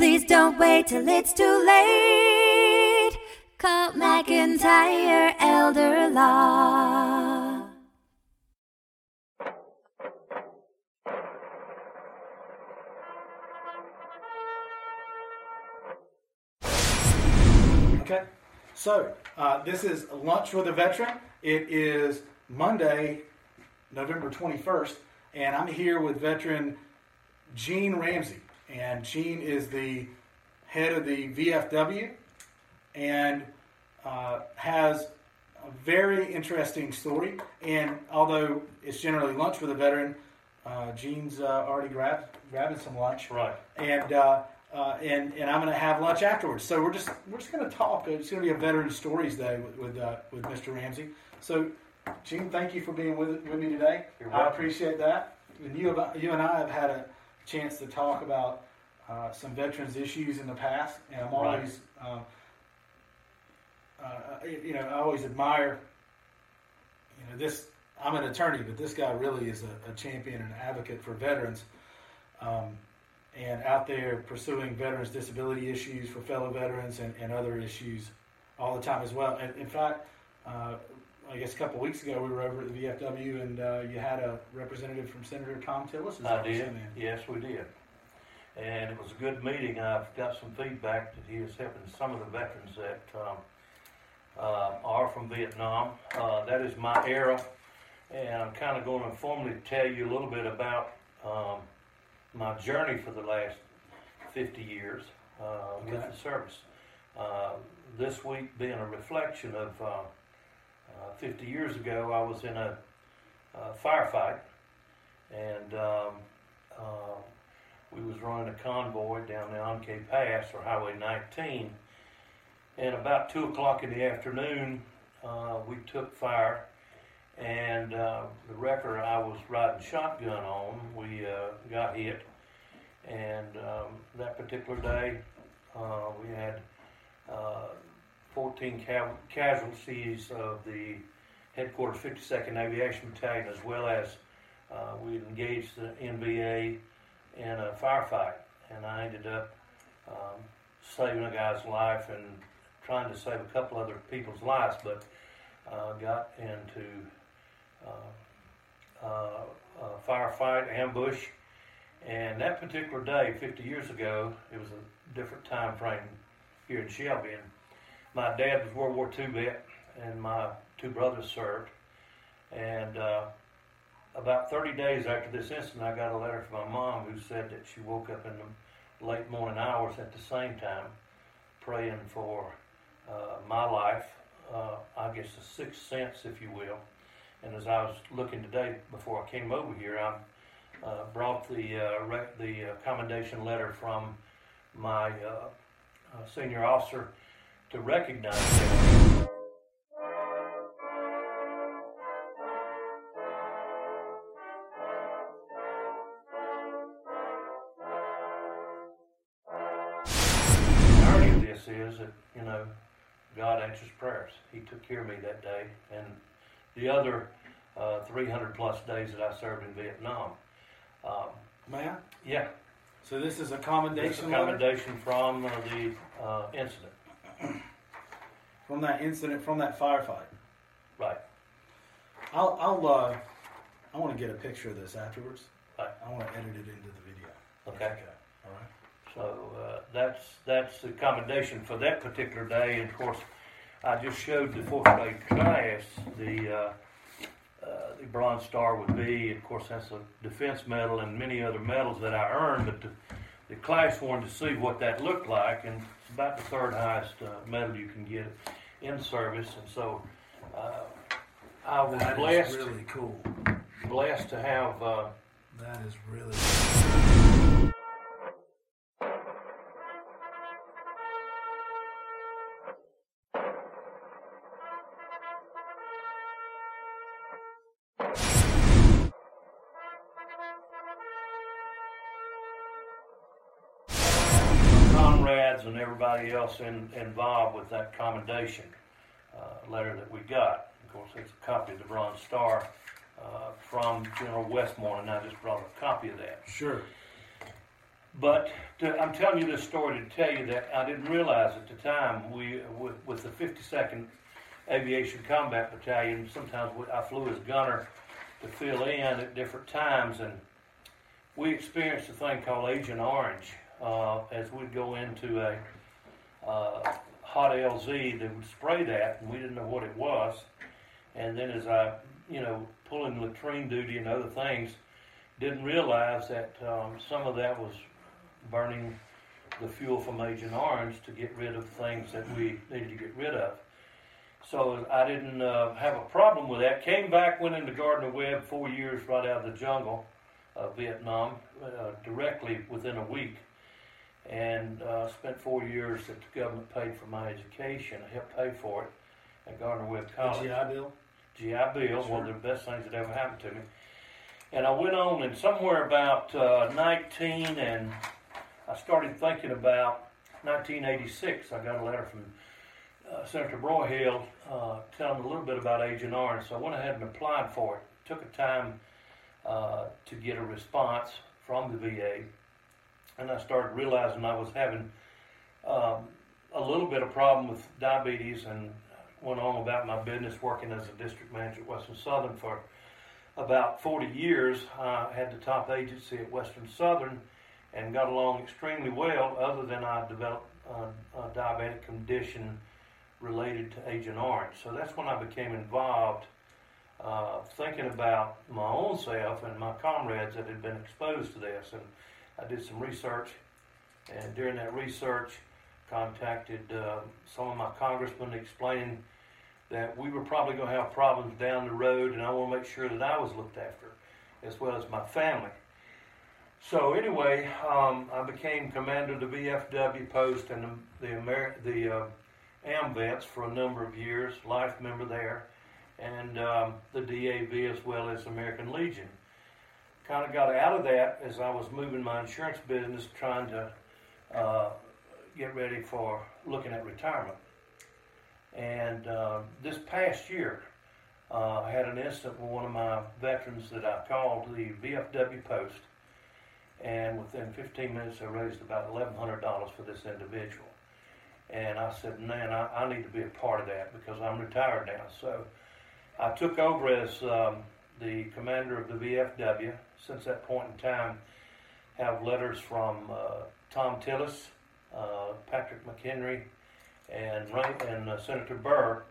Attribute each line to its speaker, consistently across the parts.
Speaker 1: Please don't wait till it's too late. Call McIntyre Elder Law.
Speaker 2: Okay, so uh, this is Lunch with a Veteran. It is Monday, November 21st, and I'm here with veteran Gene Ramsey. And Gene is the head of the VFW and uh, has a very interesting story. And although it's generally lunch with a veteran, uh, Gene's uh, already grabbed, grabbing some lunch
Speaker 3: Right.
Speaker 2: and uh, uh, and and I'm going to have lunch afterwards. So we're just we're just going to talk. It's going to be a veteran stories day with with, uh, with Mr. Ramsey. So, Gene, thank you for being with with me today.
Speaker 3: You're
Speaker 2: I appreciate that. And you have, you and I have had a chance to talk about uh, some veterans issues in the past, and I'm
Speaker 3: Right.
Speaker 2: always. Um, uh, you know, I always admire. You know, this. I'm an attorney, but this guy really is a, a champion and advocate for veterans. Um, and out there pursuing veterans' disability issues for fellow veterans and, and other issues all the time as well. And in fact, uh, I guess a couple of weeks ago we were over at the VFW and uh, you had a representative from Senator Thom Tillis.
Speaker 3: I did. Yes, we did. And it was a good meeting. I've got some feedback that he is helping some of the veterans that um, uh, are from Vietnam. Uh, that is my era, and I'm kind of going to formally tell you a little bit about um, my journey for the last 50 years uh, with the service. Uh, this week being a reflection of uh, uh, 50 years ago, I was in a uh, firefight, and um, uh, we was running a convoy down the An Khe Pass or Highway 19, and about two o'clock in the afternoon, uh, we took fire, and uh, the wrecker I was riding shotgun on, we uh, got hit, and um, that particular day, uh, we had 14 ca- casualties of the headquarters 52nd Aviation Battalion, as well as uh, we engaged the NVA in a firefight, and I ended up um, saving a guy's life and trying to save a couple other people's lives, but uh, got into uh, uh, a firefight, ambush, and that particular day, 50 years ago, it was a different time frame here in Shelby. And my dad was World War II vet, and my two brothers served. And uh, about 30 days after this incident, I got a letter from my mom who said that she woke up in the late morning hours at the same time praying for uh, my life, uh, I guess the sixth sense, if you will. And as I was looking today before I came over here, I uh, brought the uh, rec- the uh, commendation letter from my uh, senior officer to recognize him. Irony of this is that, you know, God answers prayers. He took care of me that day and the other uh, 300 plus days that I served in Vietnam. Um,
Speaker 2: Man,
Speaker 3: yeah,
Speaker 2: so this is a commendation.
Speaker 3: this is a
Speaker 2: commendation letter
Speaker 3: from uh, the uh, incident.
Speaker 2: from that incident, from that firefight.
Speaker 3: Right,
Speaker 2: I'll, I'll uh, I want to get a picture of this afterwards.
Speaker 3: right.
Speaker 2: I want to edit it into the video.
Speaker 3: Okay.
Speaker 2: All right.
Speaker 3: So uh, that's that's the commendation for that particular day. And of course, I just showed the fourth grade class the uh, uh, the Bronze Star would be. Of course, that's a defense medal and many other medals that I earned. But the, the class wanted to see what that looked like, and about the third highest uh, medal you can get in service. And so uh, I was
Speaker 2: That
Speaker 3: blessed
Speaker 2: really cool.
Speaker 3: blessed to have. Uh,
Speaker 2: That is really.
Speaker 3: comrades everybody else in, involved with that commendation uh, letter that we got. Of course, it's a copy of the Bronze Star uh, from General Westmoreland. And I just brought a copy of that.
Speaker 2: Sure.
Speaker 3: But to, I'm telling you this story to tell you that I didn't realize at the time we with, with the 52nd Aviation Combat Battalion. Sometimes we, I flew as gunner to fill in at different times, and we experienced a thing called Agent Orange uh, as we'd go into a uh, hot LZ. They would spray that, and we didn't know what it was. And then as I, you know, pulling latrine duty and other things, didn't realize that um, some of that was burning the fuel from Agent Orange to get rid of things that we needed to get rid of. So I didn't uh, have a problem with that. Came back, went into Gardner Webb four years right out of the jungle of Vietnam, uh, directly within a week, and uh, spent four years that the government paid for my education. I helped pay for it at Gardner Webb College.
Speaker 2: The GI Bill.
Speaker 3: GI Bill, one of the best things that ever happened to me. And I went on, and somewhere about uh, 19, and I started thinking about 1986. I got a letter from uh, Senator Broyhill uh, telling a little bit about Agent Orange, so I went ahead and applied for it. Took a time uh, to get a response from the VA, and I started realizing I was having um, a little bit of problem with diabetes and went on about my business working as a district manager at Western Southern for about 40 years. I had the top agency at Western Southern and got along extremely well, other than I developed uh, a diabetic condition related to Agent Orange. So that's when I became involved, uh, thinking about my own self and my comrades that had been exposed to this. And I did some research, and during that research, contacted uh, some of my congressmen explaining that we were probably going to have problems down the road, and I want to make sure that I was looked after, as well as my family. So anyway, um, I became commander of the VFW post and the the, the uh, AMVETS for a number of years, life member there, and um, the DAV as well as American Legion. Kind of got out of that as I was moving my insurance business, trying to uh, get ready for looking at retirement. And uh, this past year, uh, I had an incident with one of my veterans that I called the VFW post, and within 15 minutes, I raised about $1,100 for this individual. And I said, man, I, I need to be a part of that because I'm retired now. So I took over as um, the commander of the VFW. Since that point in time, have letters from uh, Thom Tillis, uh, Patrick McHenry, and and uh, Senator Burr,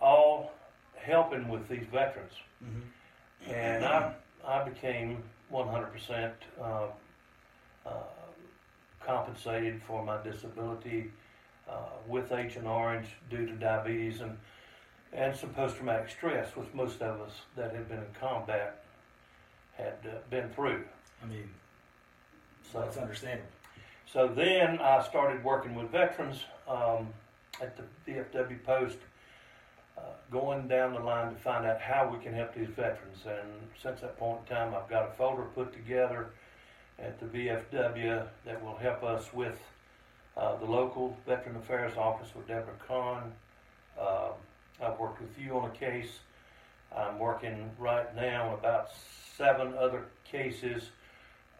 Speaker 3: all helping with these veterans.
Speaker 2: Mm-hmm.
Speaker 3: And I, I became 100% uh, uh, compensated for my disability uh, with Agent Orange due to diabetes and, and some post-traumatic stress, which most of us that had been in combat had uh, been through.
Speaker 2: I mean,
Speaker 3: So
Speaker 2: that's understandable.
Speaker 3: so then I started working with veterans um, at the VFW post, uh, going down the line to find out how we can help these veterans. And since that point in time, I've got a folder put together at the VFW that will help us with uh, the local Veteran Affairs Office with Deborah Kahn. Um I've worked with you on a case. I'm working right now about seven other cases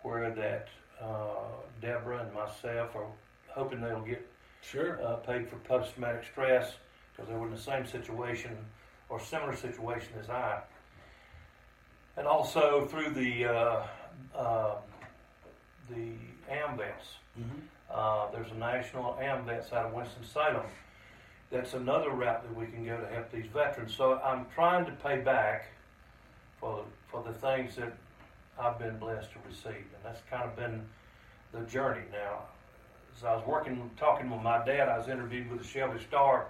Speaker 3: where that uh, Deborah and myself are hoping they'll get
Speaker 2: Sure.
Speaker 3: uh, paid for post-traumatic stress because they were in the same situation or similar situation as I. And also through the uh, uh, the AMVETS.
Speaker 2: Mm-hmm.
Speaker 3: Uh, there's a national AMVETS out of Winston-Salem. That's another route that we can go to help these veterans. So I'm trying to pay back for for the things that I've been blessed to receive, and that's kind of been the journey. Now, as I was working, talking with my dad, I was interviewed with the Shelby Star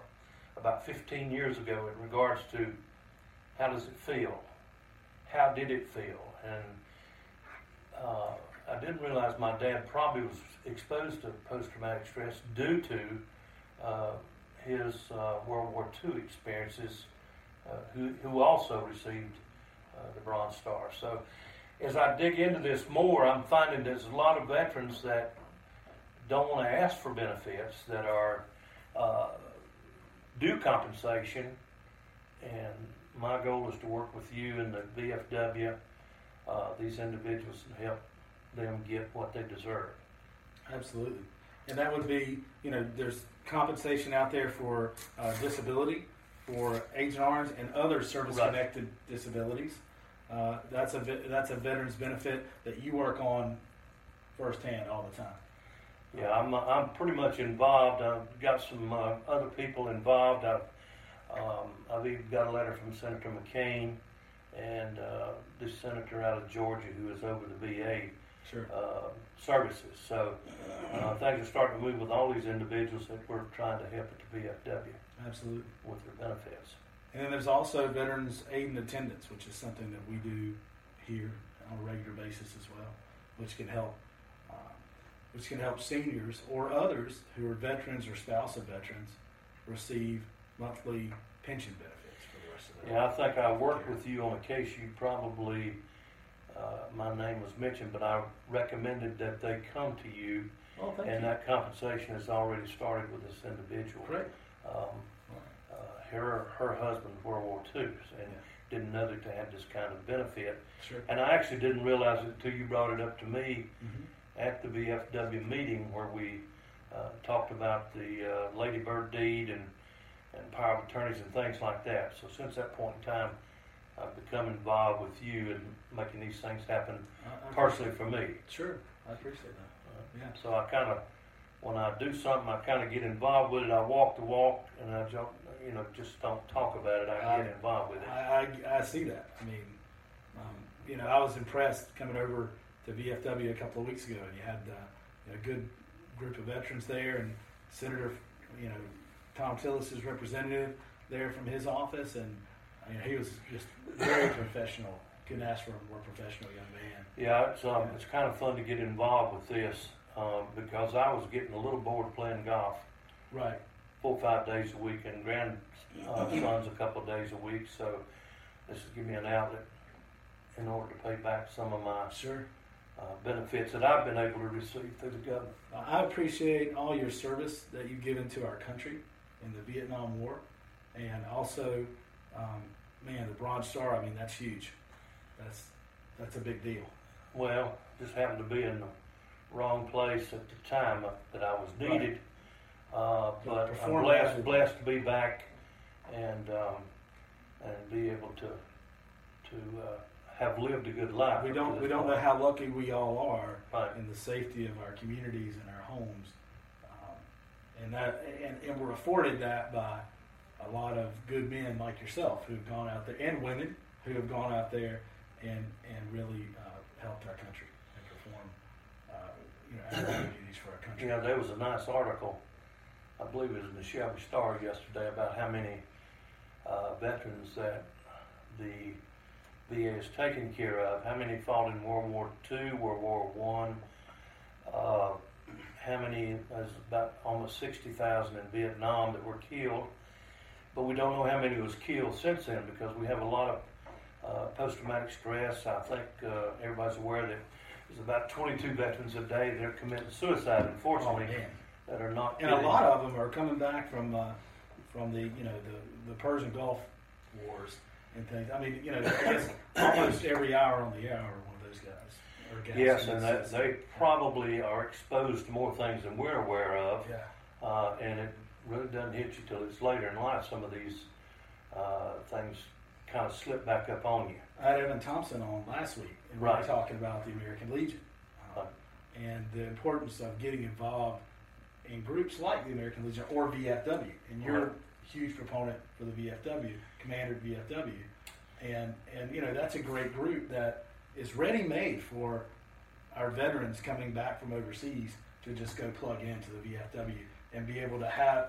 Speaker 3: about 15 years ago in regards to how does it feel, how did it feel, and uh, I didn't realize my dad probably was exposed to post-traumatic stress due to uh, his uh, World War II experiences, uh, who, who also received uh, the Bronze Star. So as I dig into this more, I'm finding there's a lot of veterans that don't want to ask for benefits, that are uh, due compensation, and my goal is to work with you and the VFW, these individuals, and help them get what they deserve.
Speaker 2: Absolutely. And that would be, you know, there's compensation out there for uh, disability, for Agent Orange, and other service-connected disabilities. Uh, that's a that's a veteran's benefit that you work on firsthand all the time.
Speaker 3: Yeah, I'm, I'm pretty much involved. I've got some uh, other people involved. I've, um, I've even got a letter from Senator McCain and uh, this senator out of Georgia who is over the VA
Speaker 2: Sure.
Speaker 3: uh, services. So uh, things are starting to move with all these individuals that we're trying to help at the VFW
Speaker 2: Absolutely.
Speaker 3: with their benefits.
Speaker 2: And then there's also veterans aid and attendance, which is something that we do here on a regular basis as well, which can help, uh, which can help seniors or others who are veterans or spouse of veterans receive monthly pension benefits for the rest of their
Speaker 3: Yeah, I think I worked with you on a case you probably, uh, my name was mentioned, but I recommended that they come to you
Speaker 2: Oh, thank
Speaker 3: And
Speaker 2: you.
Speaker 3: that compensation has already started with this individual.
Speaker 2: Great.
Speaker 3: Um, uh, her, her husband World War II and didn't know that they had this kind of benefit.
Speaker 2: Sure.
Speaker 3: And I actually didn't realize it until you brought it up to me
Speaker 2: hmm
Speaker 3: at the VFW meeting where we uh, talked about the uh, Lady Bird deed and, and power of attorneys and things like that. So since that point in time, I've become involved with you and making these things happen personally for me.
Speaker 2: Sure. I appreciate that. Yeah.
Speaker 3: So I kind of, when I do something, I kind of get involved with it. I walk the walk, and I don't, you know, just don't talk about it. I get involved with it.
Speaker 2: I, I, I see that. I mean, um, you know, I was impressed coming over to VFW a couple of weeks ago, and you had uh, a good group of veterans there, and Senator, you know, Thom Tillis's representative there from his office, and you know, he was just very professional. Couldn't ask for a more professional young man.
Speaker 3: Yeah, it's um, it's kind of fun to get involved with this um, because I was getting a little bored playing golf
Speaker 2: Right.
Speaker 3: four or five days a week, and grandsons a couple of days a week. So this is give me an outlet in order to pay back some of my
Speaker 2: Sure.
Speaker 3: uh, benefits that I've been able to receive through the government.
Speaker 2: I appreciate all your service that you've given to our country in the Vietnam War, and also, um, man, the Bronze Star. I mean, that's huge. That's that's a big deal.
Speaker 3: Well, just happened to be in the wrong place at the time that I was
Speaker 2: Right.
Speaker 3: needed. Uh, but I'm blessed, blessed to be back and um, and be able to to uh, have lived a good life.
Speaker 2: We don't we don't know how lucky we all are
Speaker 3: Right.
Speaker 2: in the safety of our communities and our homes, um, and that and, and we're afforded that by a lot of good men like yourself who've gone out there and women who have gone out there and and really uh, helped our country and perform uh, you know duties for our country.
Speaker 3: Know, there was a nice article, I believe it was in the Shelby Star yesterday, about how many uh, veterans that the VA is taking care of. How many fought in World War II, World War One? Uh, how many? About almost sixty thousand in Vietnam that were killed, but we don't know how many was killed since then because we have a lot of uh, post-traumatic stress. I think uh, everybody's aware that there's about 22 veterans a day that are committing suicide,
Speaker 2: Oh,
Speaker 3: unfortunately,
Speaker 2: man.
Speaker 3: that are not.
Speaker 2: And a lot of them are coming back from uh, from the you know the, the Persian Gulf wars and things. I mean, you know, almost every hour on the hour one of those guys.
Speaker 3: Yes, and that, they probably are exposed to more things than we're aware of,
Speaker 2: yeah.
Speaker 3: uh, and it really doesn't hit you till it's later in life. Some of these uh, things kind of slip back up on you.
Speaker 2: I had Evan Thompson on last week, and we
Speaker 3: Right.
Speaker 2: were talking about the American Legion uh, and the importance of getting involved in groups like the American Legion or VFW. And you're
Speaker 3: Right.
Speaker 2: a huge proponent for the VFW, commander VFW, and and you know that's a great group that is ready made for our veterans coming back from overseas to just go plug into the VFW and be able to have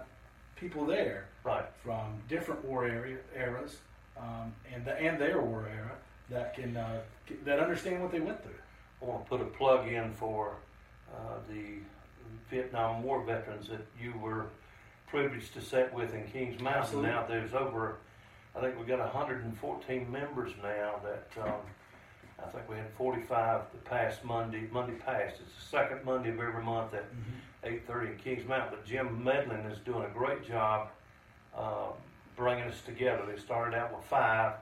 Speaker 2: people there
Speaker 3: Right.
Speaker 2: from different war area eras um, and the, and their war era that can uh, that understand what they went through.
Speaker 3: I want to put a plug in for uh, the Vietnam War veterans that you were privileged to sit with in Kings Mountain.
Speaker 2: Absolutely.
Speaker 3: Now there's over, I think we've got 114 members now. That um, I think we had 45 the past Monday. Monday past. It's the second Monday of every month at 8:30 in Kings Mountain. But Jim Medlin is doing a great job uh, bringing us together. They started out with five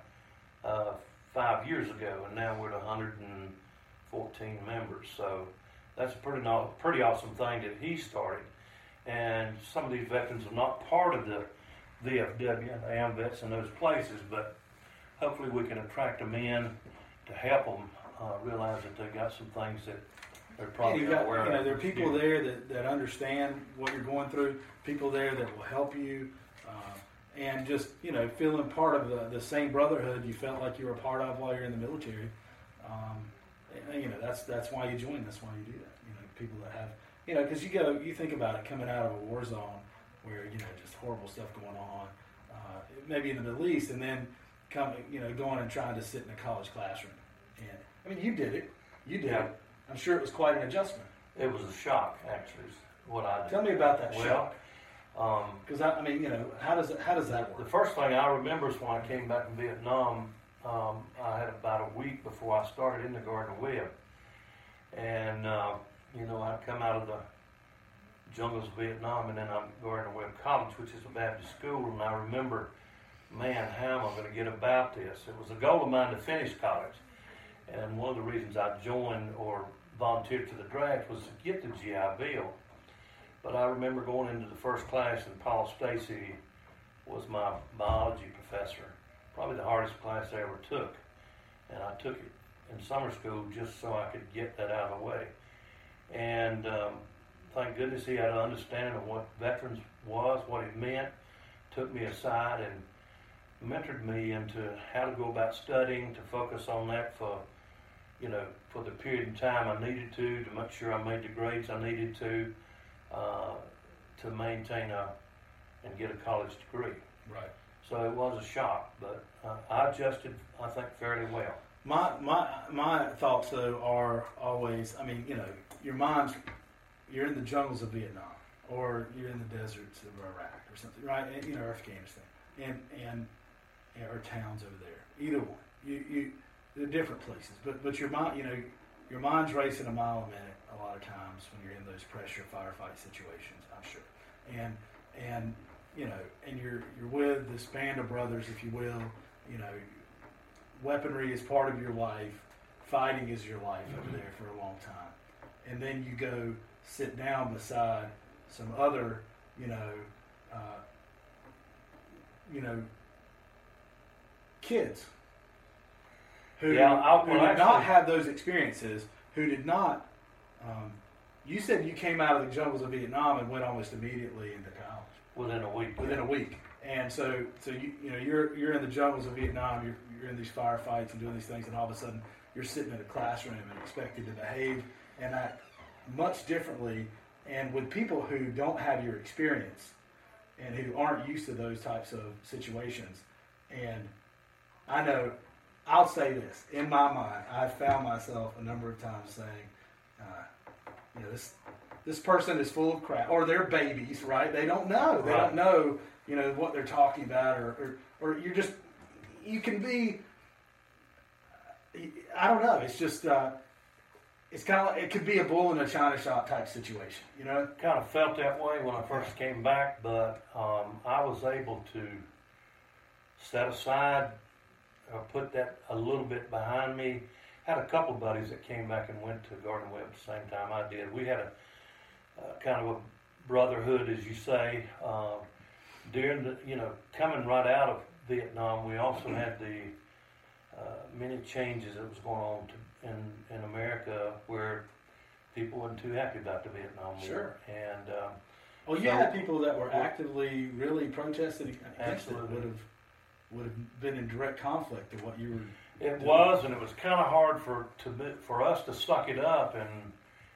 Speaker 3: uh, five years ago, and now we're at 114 members. So that's a pretty no, pretty awesome thing that he started. And some of these veterans are not part of the VFW and AMVETS and those places, but hopefully we can attract them in to help them uh, realize that they've got some things that they're probably
Speaker 2: you got,
Speaker 3: aware
Speaker 2: you know,
Speaker 3: of.
Speaker 2: there are people there that, that understand what you're going through, people there that will help you, uh, and just, you know, feeling part of the, the same brotherhood you felt like you were a part of while you're in the military. Um, and, you know, that's, that's why you join, that's why you do that. You know, people that have, you know, because you go, you think about it coming out of a war zone where, you know, just horrible stuff going on, uh, maybe in the Middle East, and then coming, you know, going and trying to sit in a college classroom. And, I mean, you did it. You did
Speaker 3: Yeah.
Speaker 2: it. I'm sure it was quite an adjustment.
Speaker 3: It was a shock, actually, what I did.
Speaker 2: Tell me about that
Speaker 3: Well,
Speaker 2: shock.
Speaker 3: Um,
Speaker 2: Because I, I mean, you know, how does it, how does that work?
Speaker 3: The first thing I remember is when I came back from Vietnam, um, I had about a week before I started in the Gardner Webb. And, uh, you know, I'd come out of the jungles of Vietnam and then I'm going to Webb College, which is a Baptist school. And I remember, man, how am I going to get about this? It was a goal of mine to finish college. And one of the reasons I joined or volunteered for the draft was to get the GI Bill. But I remember going into the first class and Paul Stacy was my biology professor. Probably the hardest class I ever took. And I took it in summer school just so I could get that out of the way. And um, thank goodness he had an understanding of what veterans was, what it meant, took me aside and mentored me into how to go about studying, to focus on that for, you know, for the period of time I needed to, to make sure I made the grades I needed to, uh, to maintain a, and get a college degree.
Speaker 2: Right.
Speaker 3: So it was a shock, but uh, I adjusted, I think, fairly well.
Speaker 2: My my my thoughts though are always. I mean, you know, your mind's you're in the jungles of Vietnam, or you're in the deserts of Iraq, or something, right? And, you know, Afghanistan, and and or towns over there. Either one. You you they're different places, but but your mind, you know, your mind's racing a mile a minute a lot of times when you're in those pressure firefight situations. I'm sure, and and you know, and you're you're with this band of brothers, if you will. You know, weaponry is part of your life. Fighting is your life over there for a long time, and then you go sit down beside some other, you know, uh, you know, kids who,
Speaker 3: Yeah, I'll-
Speaker 2: who
Speaker 3: well,
Speaker 2: did not have those experiences, who did not. Um, you said you came out of the jungles of Vietnam and went almost immediately into college
Speaker 3: Within a week.
Speaker 2: within a week. And so, so you you know you're you're in the jungles of Vietnam. You're you're in these firefights and doing these things, and all of a sudden you're sitting in a classroom and expected to behave and act much differently, and with people who don't have your experience and who aren't used to those types of situations. And I know, I'll say this in my mind, I've found myself a number of times saying, uh, you know, this this person is full of crap, or they're babies, right? They don't know. They
Speaker 3: Right.
Speaker 2: don't know, you know, what they're talking about, or, or, or you're just, you can be, I don't know. It's just, uh, it's kind of, like, it could be a bull in a china shop type situation, you know?
Speaker 3: Kind of felt that way when I first came back, but um, I was able to set aside or put that a little bit behind me. Had a couple of buddies that came back and went to Gardner Webb at the same time I did. We had a uh, kind of a brotherhood, as you say. Uh, during the, you know, coming right out of Vietnam, we also had the uh, many changes that was going on to, in in America where people weren't too happy about the Vietnam War.
Speaker 2: Sure.
Speaker 3: And um,
Speaker 2: Well, you
Speaker 3: So-
Speaker 2: had people that were actively really protesting against
Speaker 3: Absolutely.
Speaker 2: it would have would have been in direct conflict to what you were.
Speaker 3: It was, and it was kind of hard for to for us to suck it up and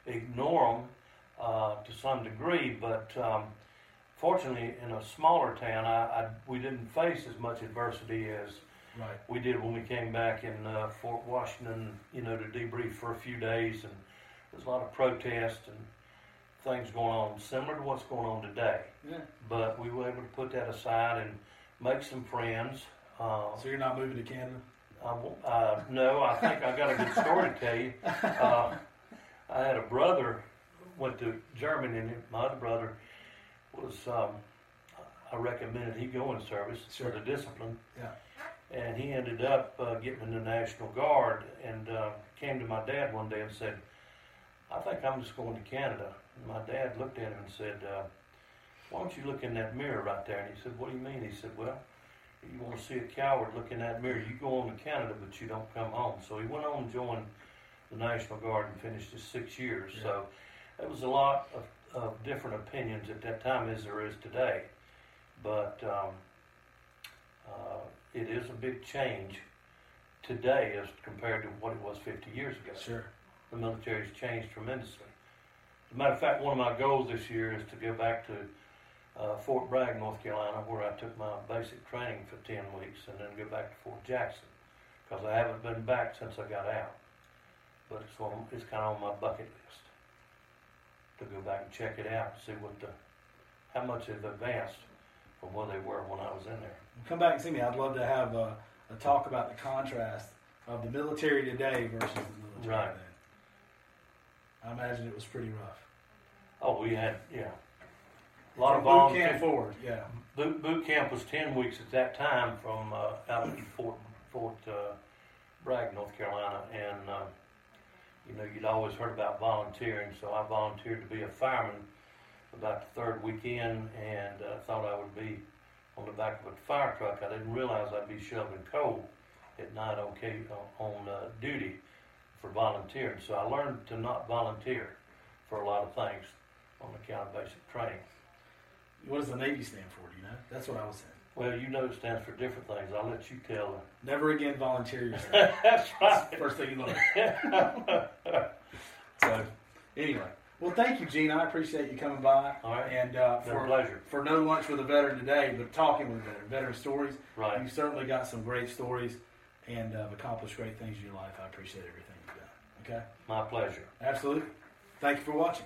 Speaker 3: ignore them uh, to some degree. But um, fortunately, in a smaller town, I, I we didn't face as much adversity as
Speaker 2: Right.
Speaker 3: we did when we came back in uh, Fort Washington. You know, to debrief for a few days, and there's a lot of protest and things going on, similar to what's going on today.
Speaker 2: Yeah.
Speaker 3: But we were able to put that aside and make some friends. Uh,
Speaker 2: So you're not moving to Canada?
Speaker 3: I w uh, no, I think I got a good story to tell you. Uh, I had a brother went to Germany, and my other brother was. Um, I recommended he go in service
Speaker 2: Sure.
Speaker 3: for the discipline,
Speaker 2: Yeah.
Speaker 3: and he ended up uh, getting in the National Guard and uh, came to my dad one day and said, I think I'm just going to Canada. And my dad looked at him and said, uh, Why don't you look in that mirror right there? And he said, What do you mean? He said, Well, you want to see a coward look in that mirror, you go on to Canada, but you don't come home. So he went on and joined the National Guard and finished his six years.
Speaker 2: Yeah. So
Speaker 3: it was a lot of, of different opinions at that time as there is today. But um, uh, it is a big change today as compared to what it was 50 years ago.
Speaker 2: Sure.
Speaker 3: The military's changed tremendously. As a matter of fact, one of my goals this year is to go back to uh, Fort Bragg, North Carolina, where I took my basic training for 10 weeks, and then go back to Fort Jackson, because I haven't been back since I got out. But it's, on, it's kind of on my bucket list to go back and check it out, and see what the, how much they've advanced from where they were when I was in there.
Speaker 2: Come back and see me. I'd love to have a, a talk about the contrast of the military today versus the military
Speaker 3: Right.
Speaker 2: then. I imagine it was pretty rough.
Speaker 3: Oh, we had, yeah. A lot of
Speaker 2: boot camp forward, yeah.
Speaker 3: Boot, boot camp was 10 weeks at that time from uh, out of Fort, Fort uh, Bragg, North Carolina. And, uh, you know, you'd always heard about volunteering, so I volunteered to be a fireman about the third weekend and uh, thought I would be on the back of a fire truck. I didn't realize I'd be shoveling coal at night on, on uh, duty for volunteering. So I learned to not volunteer for a lot of things on account of basic training.
Speaker 2: What does the Navy stand for? Do you know? That's what I was saying.
Speaker 3: Well, you know it stands for different things. I'll let you tell. Them.
Speaker 2: Never again volunteer yourself.
Speaker 3: That's
Speaker 2: That's first thing you learn. so, anyway. Well, thank you, Gene. I appreciate you coming by.
Speaker 3: All right.
Speaker 2: And uh, for,
Speaker 3: pleasure.
Speaker 2: for no lunch with a veteran today, but talking with a veteran, veteran stories.
Speaker 3: Right.
Speaker 2: You certainly got some great stories and uh, accomplished great things in your life. I appreciate everything you've done. Okay?
Speaker 3: My pleasure.
Speaker 2: Absolutely. Thank you for watching.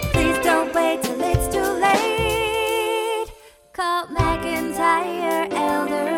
Speaker 1: Called McIntyre Elder